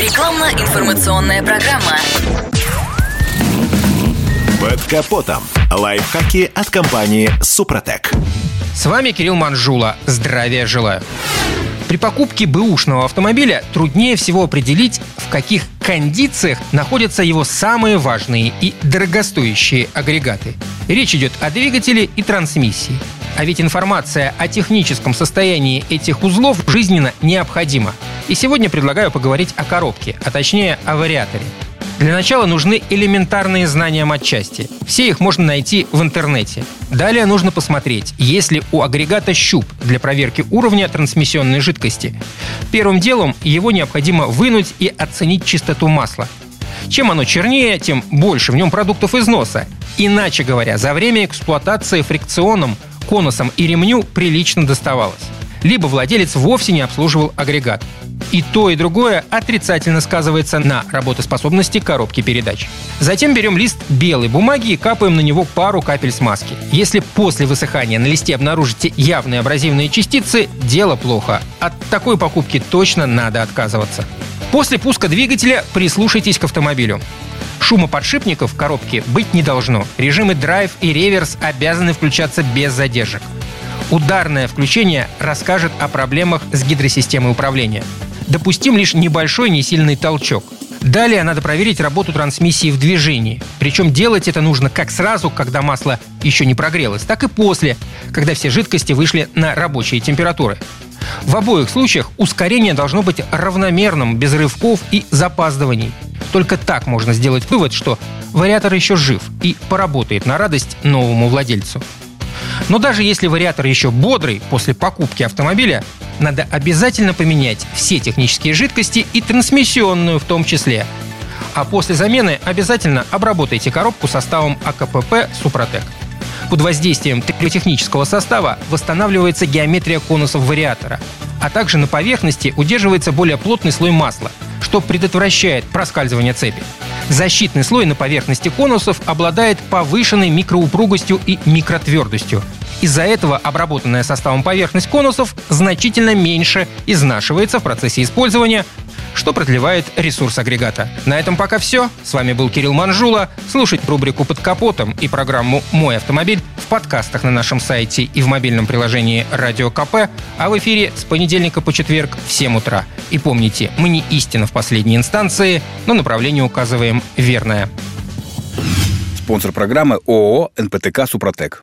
Рекламно-информационная программа. Под капотом. Лайфхаки от компании «Супротек». С вами Кирилл Манжула. Здравия желаю. При покупке бэушного автомобиля труднее всего определить, в каких кондициях находятся его самые важные и дорогостоящие агрегаты. Речь идет о двигателе и трансмиссии. А ведь информация о техническом состоянии этих узлов жизненно необходима. И сегодня предлагаю поговорить о коробке, а точнее о вариаторе. Для начала нужны элементарные знания матчасти. Все их можно найти в интернете. Далее нужно посмотреть, есть ли у агрегата щуп для проверки уровня трансмиссионной жидкости. Первым делом его необходимо вынуть и оценить чистоту масла. Чем оно чернее, тем больше в нем продуктов износа. Иначе говоря, за время эксплуатации фрикционом, конусом и ремню прилично доставалось. Либо владелец вовсе не обслуживал агрегат. И то, и другое отрицательно сказывается на работоспособности коробки передач. Затем берем лист белой бумаги и капаем на него пару капель смазки. Если после высыхания на листе обнаружите явные абразивные частицы, дело плохо. От такой покупки точно надо отказываться. После пуска двигателя прислушайтесь к автомобилю. Шумоподшипников в коробке быть не должно. Режимы драйв и реверс обязаны включаться без задержек. Ударное включение расскажет о проблемах с гидросистемой управления допустим лишь небольшой несильный толчок. Далее надо проверить работу трансмиссии в движении. Причем делать это нужно как сразу, когда масло еще не прогрелось, так и после, когда все жидкости вышли на рабочие температуры. В обоих случаях ускорение должно быть равномерным, без рывков и запаздываний. Только так можно сделать вывод, что вариатор еще жив и поработает на радость новому владельцу. Но даже если вариатор еще бодрый после покупки автомобиля, надо обязательно поменять все технические жидкости и трансмиссионную в том числе. А после замены обязательно обработайте коробку составом АКПП «Супротек». Под воздействием технического состава восстанавливается геометрия конусов вариатора, а также на поверхности удерживается более плотный слой масла, что предотвращает проскальзывание цепи. Защитный слой на поверхности конусов обладает повышенной микроупругостью и микротвердостью, из-за этого обработанная составом поверхность конусов значительно меньше изнашивается в процессе использования, что продлевает ресурс агрегата. На этом пока все. С вами был Кирилл Манжула. Слушать рубрику «Под капотом» и программу «Мой автомобиль» в подкастах на нашем сайте и в мобильном приложении «Радио КП», а в эфире с понедельника по четверг в 7 утра. И помните, мы не истина в последней инстанции, но направление указываем верное. Спонсор программы ООО «НПТК Супротек».